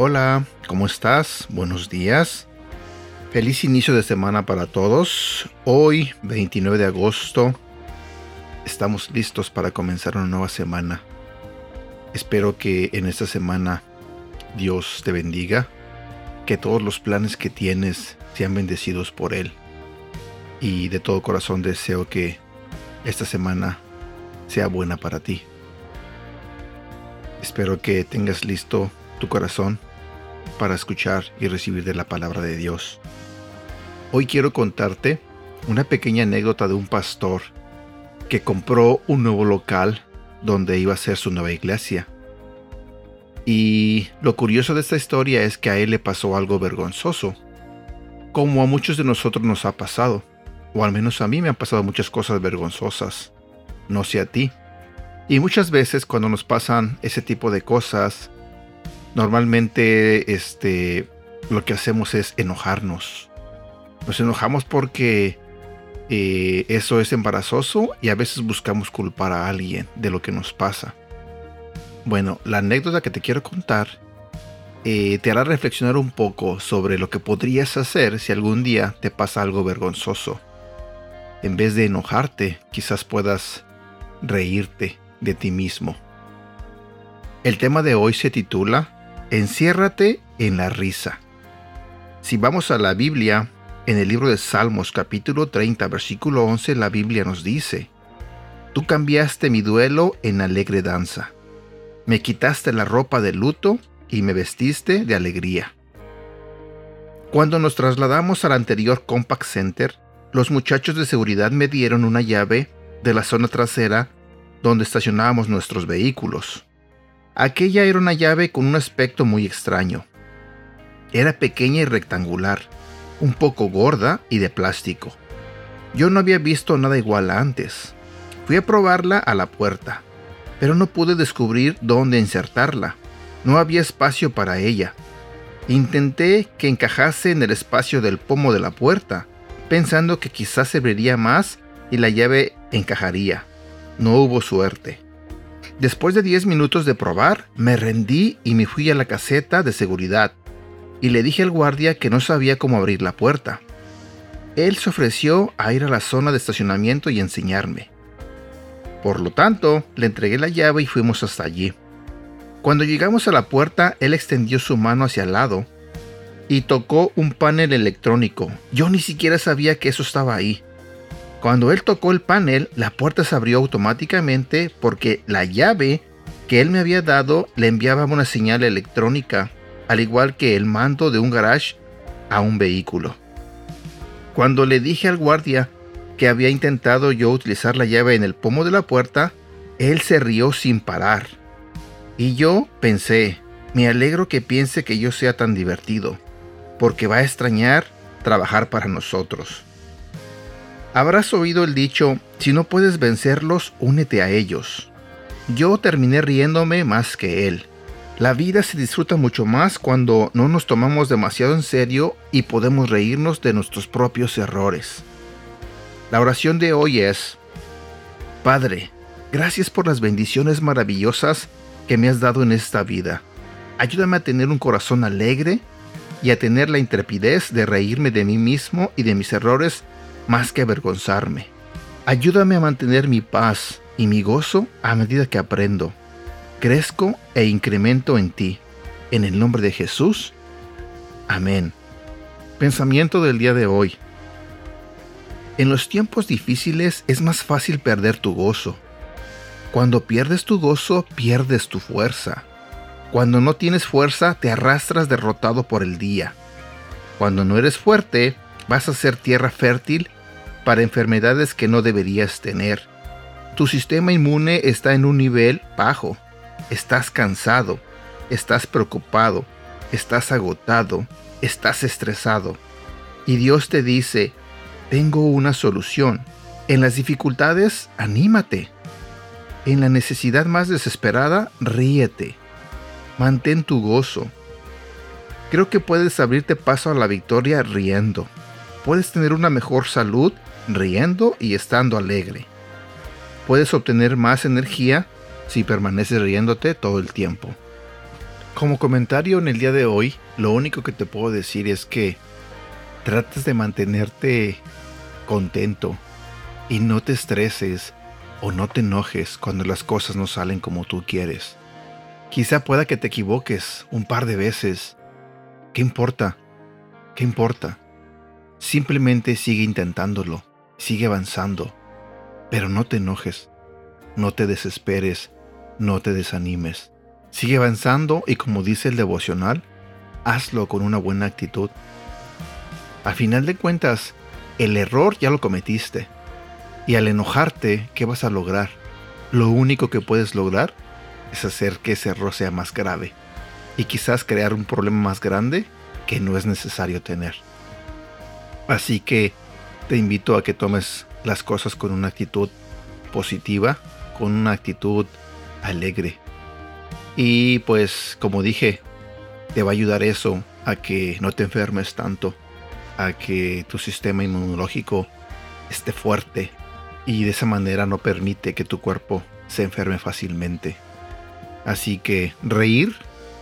Hola, ¿cómo estás? Buenos días. Feliz inicio de semana para todos. Hoy, 29 de agosto, estamos listos para comenzar una nueva semana. Espero que en esta semana Dios te bendiga, que todos los planes que tienes sean bendecidos por Él. Y de todo corazón deseo que esta semana sea buena para ti. Espero que tengas listo tu corazón para escuchar y recibir de la palabra de Dios. Hoy quiero contarte una pequeña anécdota de un pastor que compró un nuevo local donde iba a ser su nueva iglesia. Y lo curioso de esta historia es que a él le pasó algo vergonzoso, como a muchos de nosotros nos ha pasado, o al menos a mí me han pasado muchas cosas vergonzosas, no sé a ti. Y muchas veces cuando nos pasan ese tipo de cosas, normalmente este, lo que hacemos es enojarnos. Nos enojamos porque eh, eso es embarazoso y a veces buscamos culpar a alguien de lo que nos pasa. Bueno, la anécdota que te quiero contar eh, te hará reflexionar un poco sobre lo que podrías hacer si algún día te pasa algo vergonzoso. En vez de enojarte, quizás puedas reírte de ti mismo. El tema de hoy se titula Enciérrate en la risa. Si vamos a la Biblia, en el libro de Salmos capítulo 30 versículo 11, la Biblia nos dice, Tú cambiaste mi duelo en alegre danza. Me quitaste la ropa de luto y me vestiste de alegría. Cuando nos trasladamos al anterior Compact Center, los muchachos de seguridad me dieron una llave de la zona trasera donde estacionábamos nuestros vehículos. Aquella era una llave con un aspecto muy extraño. Era pequeña y rectangular, un poco gorda y de plástico. Yo no había visto nada igual antes. Fui a probarla a la puerta, pero no pude descubrir dónde insertarla. No había espacio para ella. Intenté que encajase en el espacio del pomo de la puerta, pensando que quizás serviría más y la llave encajaría. No hubo suerte. Después de 10 minutos de probar, me rendí y me fui a la caseta de seguridad y le dije al guardia que no sabía cómo abrir la puerta. Él se ofreció a ir a la zona de estacionamiento y enseñarme. Por lo tanto, le entregué la llave y fuimos hasta allí. Cuando llegamos a la puerta, él extendió su mano hacia el lado y tocó un panel electrónico. Yo ni siquiera sabía que eso estaba ahí. Cuando él tocó el panel, la puerta se abrió automáticamente porque la llave que él me había dado le enviaba una señal electrónica, al igual que el mando de un garage a un vehículo. Cuando le dije al guardia que había intentado yo utilizar la llave en el pomo de la puerta, él se rió sin parar. Y yo pensé, me alegro que piense que yo sea tan divertido, porque va a extrañar trabajar para nosotros. Habrás oído el dicho, si no puedes vencerlos, únete a ellos. Yo terminé riéndome más que él. La vida se disfruta mucho más cuando no nos tomamos demasiado en serio y podemos reírnos de nuestros propios errores. La oración de hoy es, Padre, gracias por las bendiciones maravillosas que me has dado en esta vida. Ayúdame a tener un corazón alegre y a tener la intrepidez de reírme de mí mismo y de mis errores más que avergonzarme. Ayúdame a mantener mi paz y mi gozo a medida que aprendo, crezco e incremento en ti. En el nombre de Jesús. Amén. Pensamiento del día de hoy. En los tiempos difíciles es más fácil perder tu gozo. Cuando pierdes tu gozo, pierdes tu fuerza. Cuando no tienes fuerza, te arrastras derrotado por el día. Cuando no eres fuerte, vas a ser tierra fértil para enfermedades que no deberías tener. Tu sistema inmune está en un nivel bajo. Estás cansado, estás preocupado, estás agotado, estás estresado. Y Dios te dice, tengo una solución. En las dificultades, anímate. En la necesidad más desesperada, ríete. Mantén tu gozo. Creo que puedes abrirte paso a la victoria riendo. Puedes tener una mejor salud riendo y estando alegre. Puedes obtener más energía si permaneces riéndote todo el tiempo. Como comentario en el día de hoy, lo único que te puedo decir es que trates de mantenerte contento y no te estreses o no te enojes cuando las cosas no salen como tú quieres. Quizá pueda que te equivoques un par de veces. ¿Qué importa? ¿Qué importa? Simplemente sigue intentándolo, sigue avanzando, pero no te enojes, no te desesperes, no te desanimes. Sigue avanzando y como dice el devocional, hazlo con una buena actitud. Al final de cuentas, el error ya lo cometiste. Y al enojarte, ¿qué vas a lograr? Lo único que puedes lograr es hacer que ese error sea más grave. Y quizás crear un problema más grande que no es necesario tener. Así que te invito a que tomes las cosas con una actitud positiva, con una actitud alegre. Y pues como dije, te va a ayudar eso a que no te enfermes tanto, a que tu sistema inmunológico esté fuerte y de esa manera no permite que tu cuerpo se enferme fácilmente. Así que reír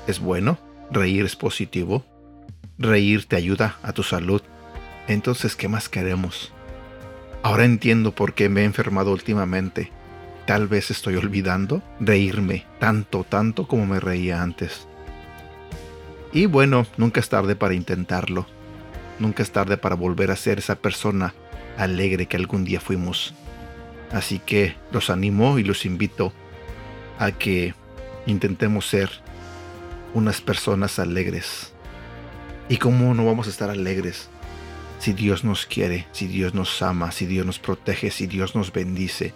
es bueno, reír es positivo, reír te ayuda a tu salud. Entonces, ¿qué más queremos? Ahora entiendo por qué me he enfermado últimamente. Tal vez estoy olvidando reírme tanto, tanto como me reía antes. Y bueno, nunca es tarde para intentarlo. Nunca es tarde para volver a ser esa persona alegre que algún día fuimos. Así que los animo y los invito a que intentemos ser unas personas alegres. ¿Y cómo no vamos a estar alegres si Dios nos quiere, si Dios nos ama, si Dios nos protege, si Dios nos bendice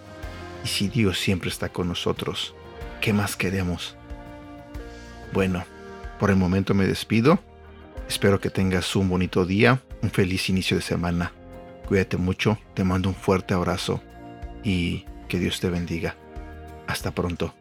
y si Dios siempre está con nosotros? ¿Qué más queremos? Bueno, por el momento me despido. Espero que tengas un bonito día, un feliz inicio de semana. Cuídate mucho, te mando un fuerte abrazo y que Dios te bendiga. Hasta pronto.